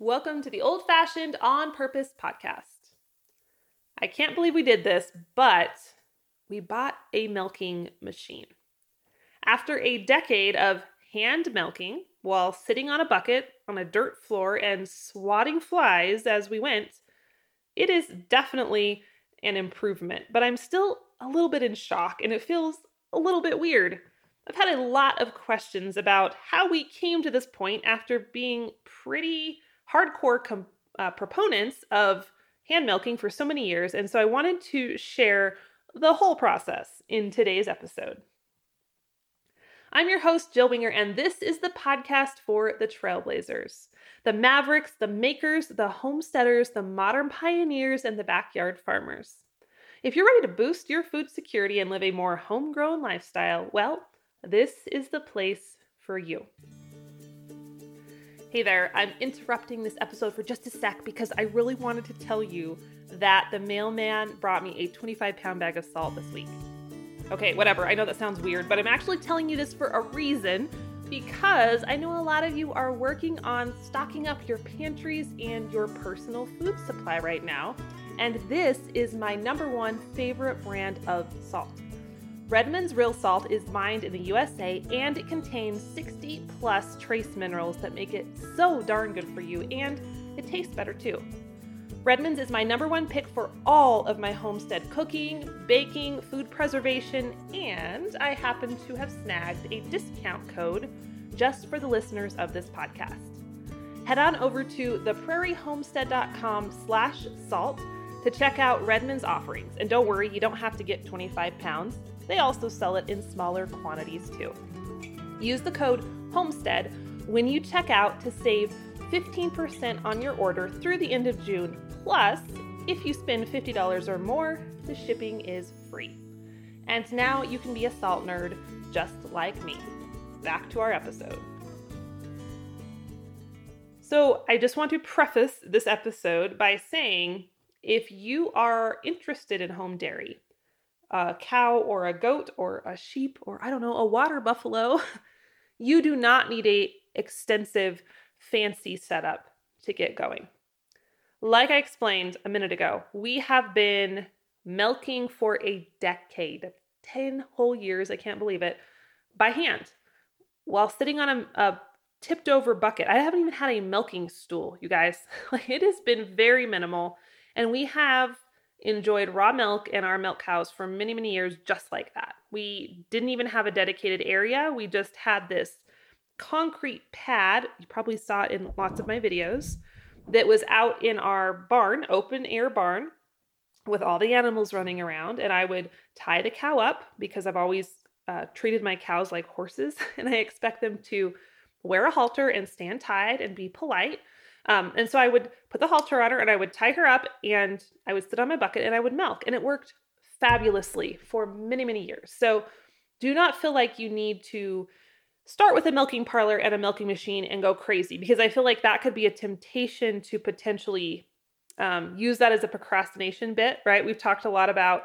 Welcome to the Old Fashioned On Purpose podcast. I can't believe we did this, but we bought a milking machine. After a decade of hand milking while sitting on a bucket on a dirt floor and swatting flies as we went, it is definitely an improvement, but I'm still a little bit in shock and it feels a little bit weird. I've had a lot of questions about how we came to this point after being pretty hardcore com- uh, proponents of hand milking for so many years, and so I wanted to share the whole process in today's episode. I'm your host, Jill Winger, and this is the podcast for the trailblazers the mavericks, the makers, the homesteaders, the modern pioneers, and the backyard farmers. If you're ready to boost your food security and live a more homegrown lifestyle, well, this is the place for you. Hey there, I'm interrupting this episode for just a sec because I really wanted to tell you that the mailman brought me a 25 pound bag of salt this week. Okay, whatever, I know that sounds weird, but I'm actually telling you this for a reason because I know a lot of you are working on stocking up your pantries and your personal food supply right now, and this is my number one favorite brand of salt. Redmond's Real Salt is mined in the USA and it contains 60 plus trace minerals that make it so darn good for you and it tastes better too. Redmond's is my number one pick for all of my homestead cooking, baking, food preservation, and I happen to have snagged a discount code just for the listeners of this podcast. Head on over to theprairiehomestead.com slash salt to check out Redmond's offerings. And don't worry, you don't have to get 25 pounds. They also sell it in smaller quantities too. Use the code HOMESTEAD when you check out to save 15% on your order through the end of June. Plus, if you spend $50 or more, the shipping is free. And now you can be a salt nerd just like me. Back to our episode. So, I just want to preface this episode by saying if you are interested in home dairy, a cow or a goat or a sheep or I don't know, a water buffalo, you do not need a extensive fancy setup to get going. Like I explained a minute ago, we have been milking for a decade, 10 whole years, I can't believe it, by hand while sitting on a, a tipped over bucket. I haven't even had a milking stool, you guys. It has been very minimal and we have enjoyed raw milk and our milk cows for many, many years just like that. We didn't even have a dedicated area. We just had this concrete pad. You probably saw it in lots of my videos that was out in our barn, open air barn with all the animals running around. And I would tie the cow up because I've always uh, treated my cows like horses and I expect them to wear a halter and stand tied and be polite. Um, and so I would put the halter on her and I would tie her up and I would sit on my bucket and I would milk. And it worked fabulously for many, many years. So do not feel like you need to start with a milking parlor and a milking machine and go crazy because I feel like that could be a temptation to potentially um, use that as a procrastination bit, right? We've talked a lot about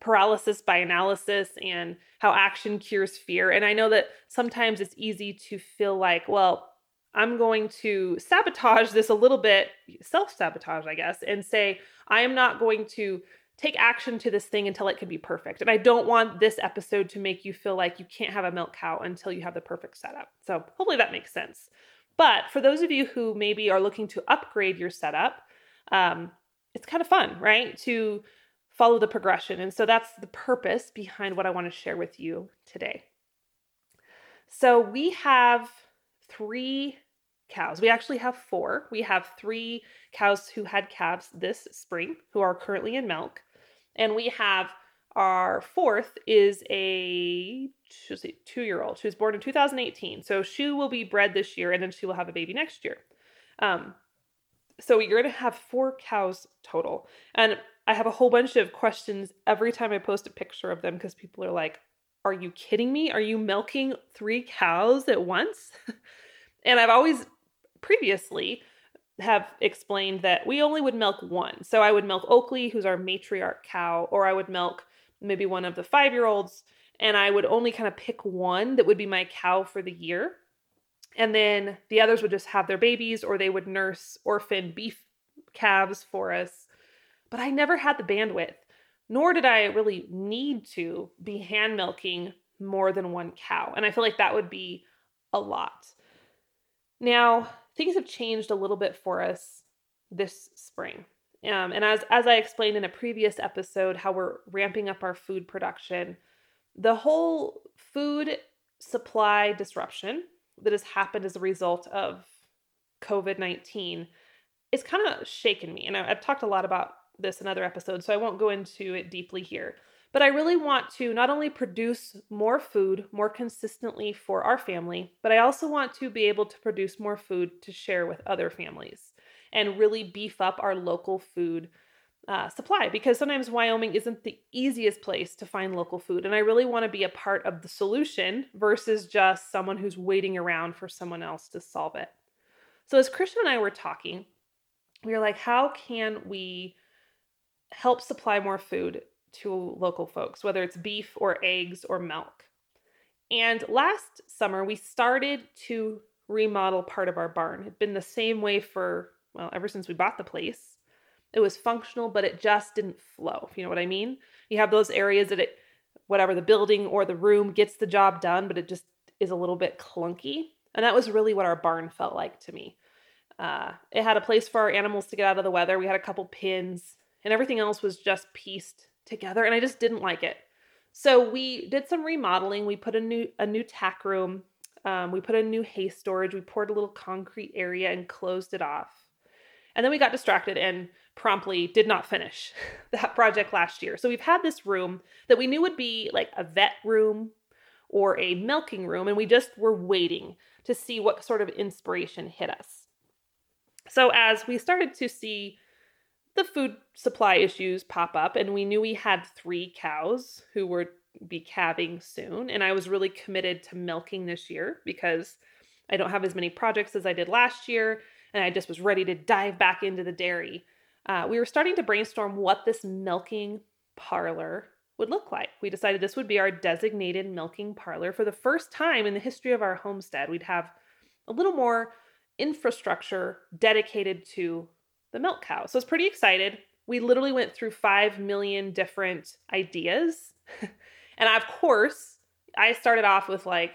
paralysis by analysis and how action cures fear. And I know that sometimes it's easy to feel like, well, I'm going to sabotage this a little bit, self sabotage, I guess, and say, I am not going to take action to this thing until it can be perfect. And I don't want this episode to make you feel like you can't have a milk cow until you have the perfect setup. So hopefully that makes sense. But for those of you who maybe are looking to upgrade your setup, um, it's kind of fun, right? To follow the progression. And so that's the purpose behind what I want to share with you today. So we have three cows. We actually have four. We have three cows who had calves this spring who are currently in milk. And we have our fourth is a two year old. She was born in 2018. So she will be bred this year and then she will have a baby next year. Um, so you're going to have four cows total. And I have a whole bunch of questions every time I post a picture of them because people are like, Are you kidding me? Are you milking three cows at once? and I've always previously have explained that we only would milk one. So I would milk Oakley, who's our matriarch cow, or I would milk maybe one of the five year olds, and I would only kind of pick one that would be my cow for the year. And then the others would just have their babies or they would nurse orphan beef calves for us. But I never had the bandwidth, nor did I really need to be hand milking more than one cow. And I feel like that would be a lot. Now, things have changed a little bit for us this spring. Um, and as, as I explained in a previous episode, how we're ramping up our food production, the whole food supply disruption that has happened as a result of COVID 19 is kind of shaken me. And I've talked a lot about this in other episodes, so I won't go into it deeply here. But I really want to not only produce more food more consistently for our family, but I also want to be able to produce more food to share with other families and really beef up our local food uh, supply because sometimes Wyoming isn't the easiest place to find local food. And I really want to be a part of the solution versus just someone who's waiting around for someone else to solve it. So, as Christian and I were talking, we were like, how can we help supply more food to local folks, whether it's beef or eggs or milk? And last summer, we started to remodel part of our barn. It had been the same way for, well, ever since we bought the place it was functional, but it just didn't flow. You know what I mean? You have those areas that it, whatever the building or the room gets the job done, but it just is a little bit clunky. And that was really what our barn felt like to me. Uh, it had a place for our animals to get out of the weather. We had a couple pins, and everything else was just pieced together, and I just didn't like it. So we did some remodeling. We put a new a new tack room. Um, we put a new hay storage. We poured a little concrete area and closed it off. And then we got distracted and promptly did not finish that project last year. So we've had this room that we knew would be like a vet room or a milking room, and we just were waiting to see what sort of inspiration hit us. So as we started to see the food supply issues pop up, and we knew we had three cows who were be calving soon, and I was really committed to milking this year because I don't have as many projects as I did last year, and I just was ready to dive back into the dairy uh, we were starting to brainstorm what this milking parlor would look like. We decided this would be our designated milking parlor. For the first time in the history of our homestead, we'd have a little more infrastructure dedicated to the milk cow. So I was pretty excited. We literally went through 5 million different ideas. and of course, I started off with like,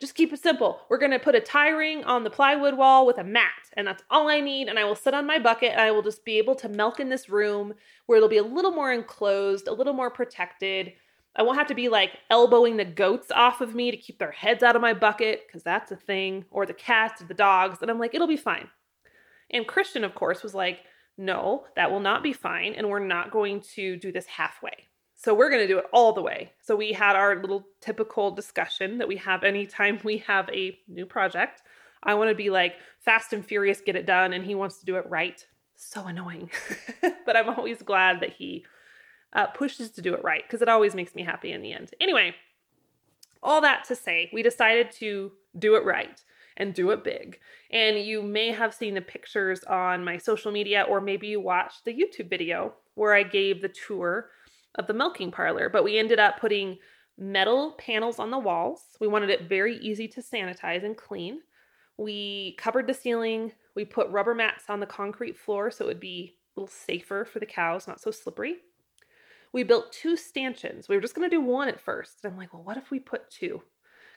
just keep it simple. We're going to put a tie ring on the plywood wall with a mat, and that's all I need. And I will sit on my bucket and I will just be able to milk in this room where it'll be a little more enclosed, a little more protected. I won't have to be like elbowing the goats off of me to keep their heads out of my bucket, because that's a thing, or the cats or the dogs. And I'm like, it'll be fine. And Christian, of course, was like, no, that will not be fine. And we're not going to do this halfway. So we're going to do it all the way. So we had our little typical discussion that we have anytime we have a new project. I want to be like fast and furious, get it done, and he wants to do it right. So annoying. but I'm always glad that he uh, pushes to do it right because it always makes me happy in the end. Anyway, all that to say, we decided to do it right and do it big. And you may have seen the pictures on my social media, or maybe you watched the YouTube video where I gave the tour of the milking parlor, but we ended up putting metal panels on the walls. We wanted it very easy to sanitize and clean. We covered the ceiling. We put rubber mats on the concrete floor so it would be a little safer for the cows, not so slippery. We built two stanchions. We were just going to do one at first. And I'm like, well, what if we put two?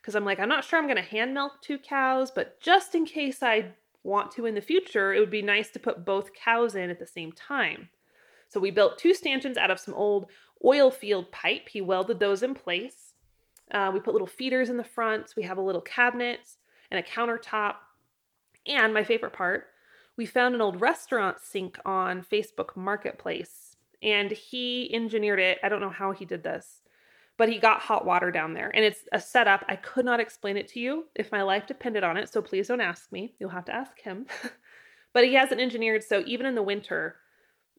Because I'm like, I'm not sure I'm going to hand milk two cows, but just in case I want to in the future, it would be nice to put both cows in at the same time. So we built two stanchions out of some old oil field pipe. He welded those in place. Uh, we put little feeders in the front. We have a little cabinet and a countertop. And my favorite part, we found an old restaurant sink on Facebook Marketplace and he engineered it. I don't know how he did this, but he got hot water down there. And it's a setup. I could not explain it to you if my life depended on it. So please don't ask me. You'll have to ask him. but he has it engineered so even in the winter,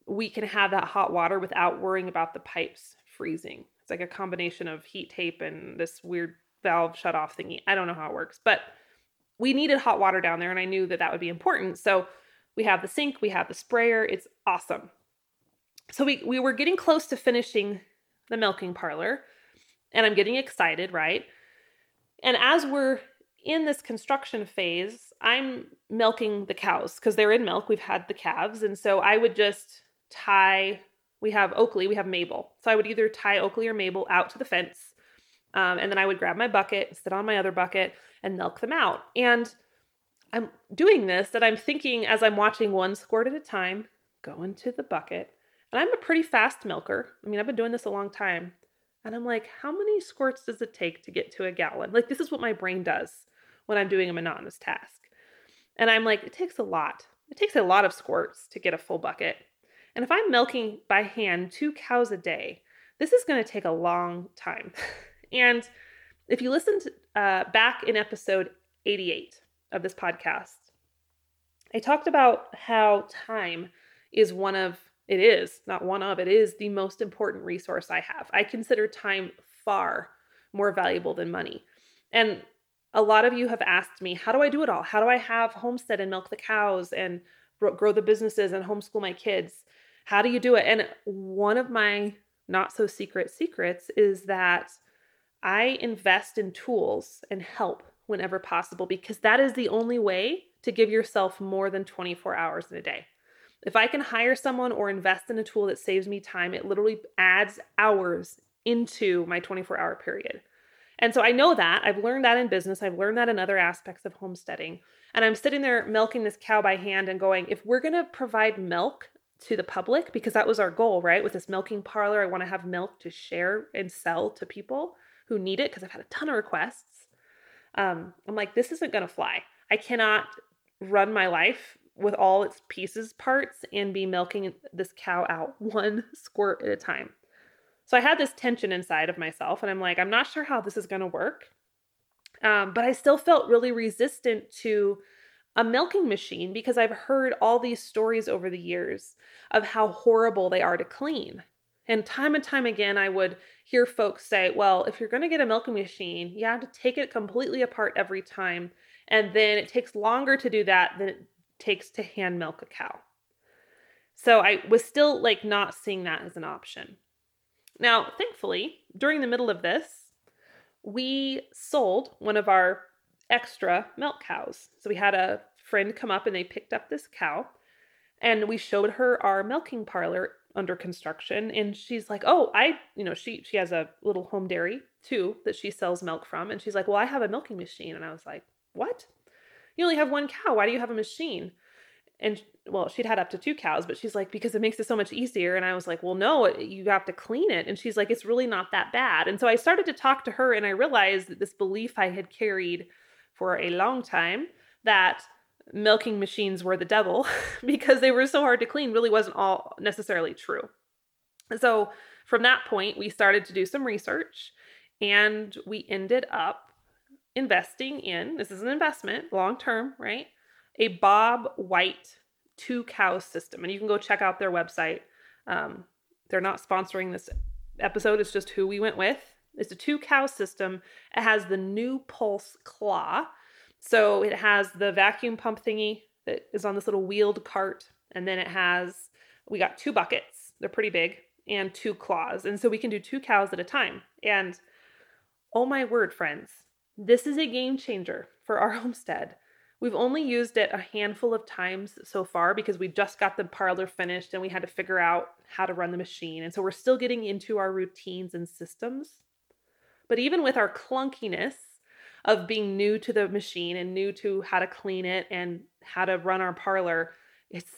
we can have that hot water without worrying about the pipes freezing. It's like a combination of heat tape and this weird valve shut off thingy. I don't know how it works, but we needed hot water down there and I knew that that would be important. So we have the sink, we have the sprayer. It's awesome. So we we were getting close to finishing the milking parlor and I'm getting excited, right? And as we're in this construction phase, I'm milking the cows because they're in milk. We've had the calves. And so I would just tie, we have Oakley, we have Mabel. So I would either tie Oakley or Mabel out to the fence. Um, and then I would grab my bucket, sit on my other bucket, and milk them out. And I'm doing this that I'm thinking as I'm watching one squirt at a time go into the bucket. And I'm a pretty fast milker. I mean, I've been doing this a long time. And I'm like, how many squirts does it take to get to a gallon? Like, this is what my brain does when I'm doing a monotonous task. And I'm like, it takes a lot. It takes a lot of squirts to get a full bucket. And if I'm milking by hand two cows a day, this is going to take a long time. and if you listened uh, back in episode 88 of this podcast, I talked about how time is one of it is not one of it is the most important resource I have. I consider time far more valuable than money. And a lot of you have asked me, how do I do it all? How do I have homestead and milk the cows and grow the businesses and homeschool my kids? How do you do it? And one of my not so secret secrets is that I invest in tools and help whenever possible because that is the only way to give yourself more than 24 hours in a day. If I can hire someone or invest in a tool that saves me time, it literally adds hours into my 24 hour period. And so I know that. I've learned that in business. I've learned that in other aspects of homesteading. And I'm sitting there milking this cow by hand and going, if we're going to provide milk to the public, because that was our goal, right? With this milking parlor, I want to have milk to share and sell to people who need it because I've had a ton of requests. Um, I'm like, this isn't going to fly. I cannot run my life with all its pieces parts and be milking this cow out one squirt at a time. So I had this tension inside of myself, and I'm like, I'm not sure how this is going to work. Um, but I still felt really resistant to a milking machine because I've heard all these stories over the years of how horrible they are to clean. And time and time again, I would hear folks say, well, if you're going to get a milking machine, you have to take it completely apart every time. And then it takes longer to do that than it takes to hand milk a cow. So I was still like not seeing that as an option. Now, thankfully, during the middle of this, we sold one of our extra milk cows. So we had a friend come up and they picked up this cow and we showed her our milking parlor under construction and she's like, "Oh, I, you know, she she has a little home dairy too that she sells milk from." And she's like, "Well, I have a milking machine." And I was like, "What?" You only have one cow. Why do you have a machine? And well, she'd had up to two cows, but she's like, because it makes it so much easier. And I was like, well, no, you have to clean it. And she's like, it's really not that bad. And so I started to talk to her and I realized that this belief I had carried for a long time that milking machines were the devil because they were so hard to clean really wasn't all necessarily true. So from that point, we started to do some research and we ended up investing in this is an investment long term, right? A Bob White two cow system. And you can go check out their website. Um, they're not sponsoring this episode, it's just who we went with. It's a two cow system. It has the new Pulse Claw. So it has the vacuum pump thingy that is on this little wheeled cart. And then it has, we got two buckets, they're pretty big, and two claws. And so we can do two cows at a time. And oh my word, friends, this is a game changer for our homestead. We've only used it a handful of times so far because we just got the parlor finished and we had to figure out how to run the machine. And so we're still getting into our routines and systems. But even with our clunkiness of being new to the machine and new to how to clean it and how to run our parlor, it's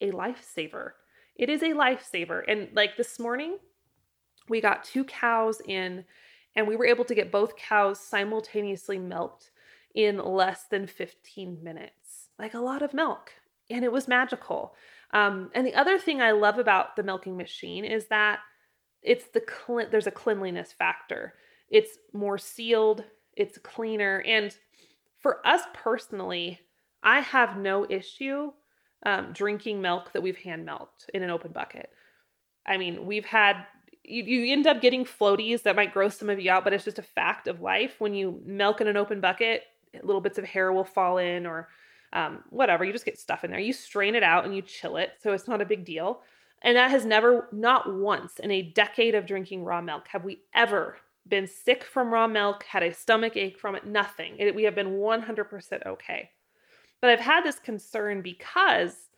a lifesaver. It is a lifesaver. And like this morning, we got two cows in and we were able to get both cows simultaneously milked in less than 15 minutes like a lot of milk and it was magical. Um, and the other thing i love about the milking machine is that it's the cl- there's a cleanliness factor. It's more sealed it's cleaner and for us personally i have no issue um, drinking milk that we've hand milked in an open bucket. I mean we've had you, you end up getting floaties that might gross some of you out, but it's just a fact of life. When you milk in an open bucket, little bits of hair will fall in or um, whatever. You just get stuff in there. You strain it out and you chill it. So it's not a big deal. And that has never, not once in a decade of drinking raw milk, have we ever been sick from raw milk, had a stomach ache from it, nothing. It, we have been 100% okay. But I've had this concern because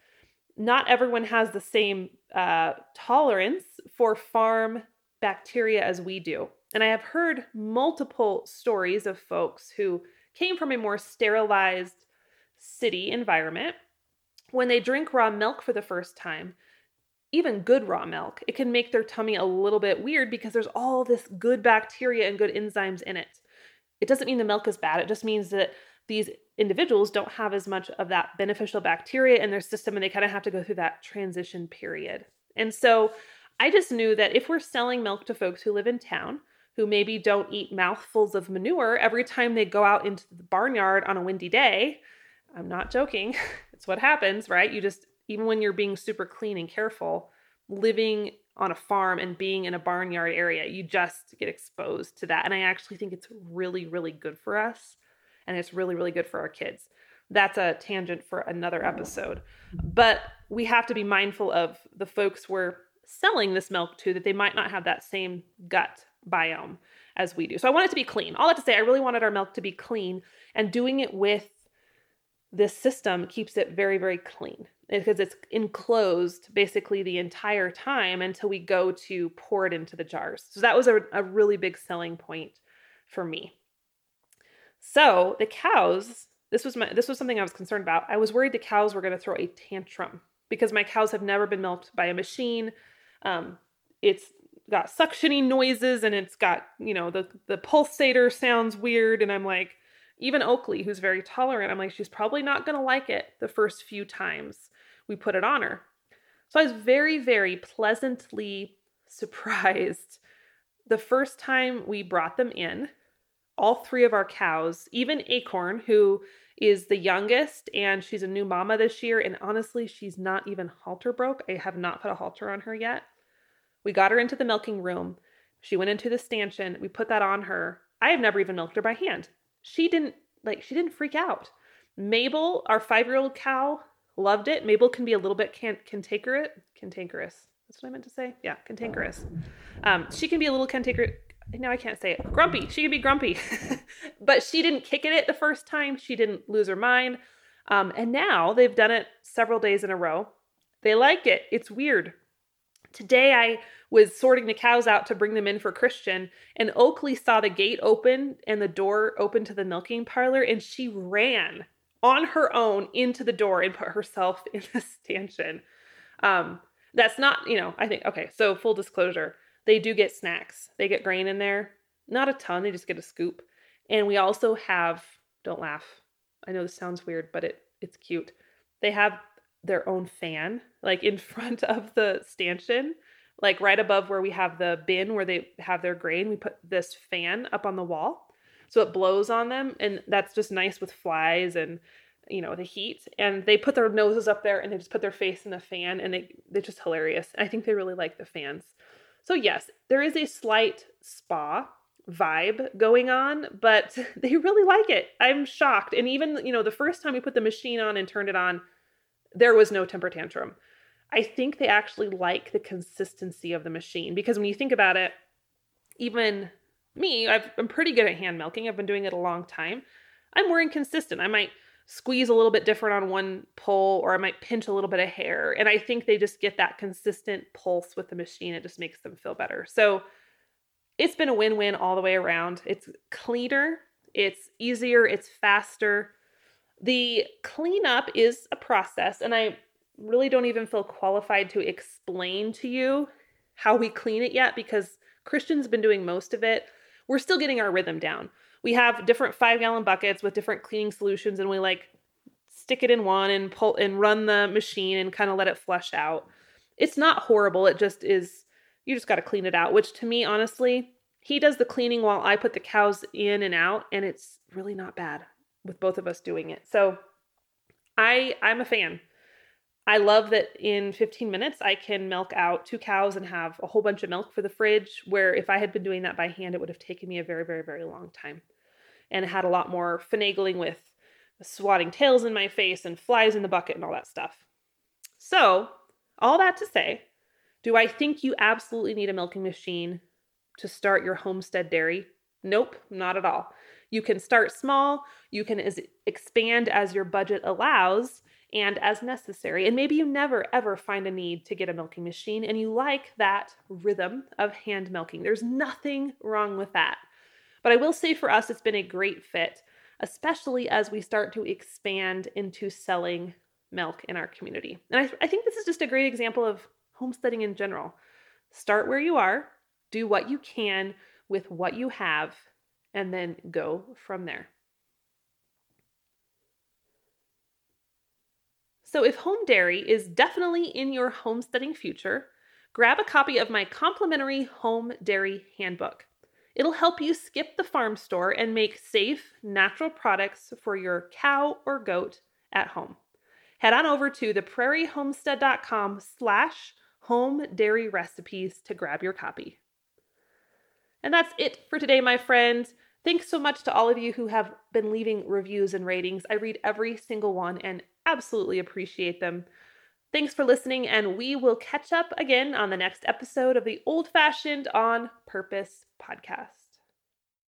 not everyone has the same uh, tolerance for farm bacteria as we do. And I have heard multiple stories of folks who came from a more sterilized city environment. When they drink raw milk for the first time, even good raw milk, it can make their tummy a little bit weird because there's all this good bacteria and good enzymes in it. It doesn't mean the milk is bad, it just means that these individuals don't have as much of that beneficial bacteria in their system and they kind of have to go through that transition period. And so I just knew that if we're selling milk to folks who live in town, who maybe don't eat mouthfuls of manure every time they go out into the barnyard on a windy day, I'm not joking. it's what happens, right? You just, even when you're being super clean and careful, living on a farm and being in a barnyard area, you just get exposed to that. And I actually think it's really, really good for us. And it's really, really good for our kids. That's a tangent for another mm. episode. But we have to be mindful of the folks we're selling this milk to that they might not have that same gut biome as we do. So I want it to be clean. All that to say, I really wanted our milk to be clean, and doing it with this system keeps it very, very clean because it's enclosed basically the entire time until we go to pour it into the jars. So that was a, a really big selling point for me. So the cows, this was my this was something I was concerned about. I was worried the cows were going to throw a tantrum because my cows have never been milked by a machine. Um, it's got suctioning noises and it's got you know the the pulsator sounds weird and i'm like even oakley who's very tolerant i'm like she's probably not going to like it the first few times we put it on her so i was very very pleasantly surprised the first time we brought them in all three of our cows even acorn who is the youngest and she's a new mama this year and honestly she's not even halter broke i have not put a halter on her yet we got her into the milking room. She went into the stanchion. We put that on her. I have never even milked her by hand. She didn't like she didn't freak out. Mabel, our five-year-old cow, loved it. Mabel can be a little bit can cantankerous. Cantankerous. That's what I meant to say. Yeah, cantankerous. Um, she can be a little cantankerous. Now I can't say it. Grumpy. She can be grumpy, but she didn't kick at it the first time. She didn't lose her mind. Um, and now they've done it several days in a row. They like it. It's weird. Today I was sorting the cows out to bring them in for Christian, and Oakley saw the gate open and the door open to the milking parlor, and she ran on her own into the door and put herself in the stanchion. Um, that's not, you know, I think, okay, so full disclosure, they do get snacks. They get grain in there. Not a ton, they just get a scoop. And we also have, don't laugh. I know this sounds weird, but it it's cute. They have their own fan like in front of the stanchion like right above where we have the bin where they have their grain we put this fan up on the wall so it blows on them and that's just nice with flies and you know the heat and they put their noses up there and they just put their face in the fan and they they're just hilarious i think they really like the fans so yes there is a slight spa vibe going on but they really like it i'm shocked and even you know the first time we put the machine on and turned it on there was no temper tantrum. I think they actually like the consistency of the machine because when you think about it, even me, i am pretty good at hand milking. I've been doing it a long time. I'm more inconsistent. I might squeeze a little bit different on one pull or I might pinch a little bit of hair. And I think they just get that consistent pulse with the machine. It just makes them feel better. So it's been a win win all the way around. It's cleaner, it's easier, it's faster. The cleanup is a process, and I really don't even feel qualified to explain to you how we clean it yet because Christian's been doing most of it. We're still getting our rhythm down. We have different five gallon buckets with different cleaning solutions, and we like stick it in one and pull and run the machine and kind of let it flush out. It's not horrible. It just is, you just got to clean it out, which to me, honestly, he does the cleaning while I put the cows in and out, and it's really not bad with both of us doing it. So I I'm a fan. I love that in 15 minutes I can milk out two cows and have a whole bunch of milk for the fridge where if I had been doing that by hand it would have taken me a very very very long time and had a lot more finagling with swatting tails in my face and flies in the bucket and all that stuff. So, all that to say, do I think you absolutely need a milking machine? to start your homestead dairy? Nope, not at all. You can start small, you can as, expand as your budget allows and as necessary. And maybe you never ever find a need to get a milking machine and you like that rhythm of hand milking. There's nothing wrong with that. But I will say for us, it's been a great fit, especially as we start to expand into selling milk in our community. And I, I think this is just a great example of homesteading in general. Start where you are, do what you can with what you have, and then go from there. So, if home dairy is definitely in your homesteading future, grab a copy of my complimentary Home Dairy Handbook. It'll help you skip the farm store and make safe, natural products for your cow or goat at home. Head on over to theprairiehomestead.com slash home dairy recipes to grab your copy. And that's it for today, my friends. Thanks so much to all of you who have been leaving reviews and ratings. I read every single one and absolutely appreciate them. Thanks for listening, and we will catch up again on the next episode of the Old Fashioned on Purpose podcast.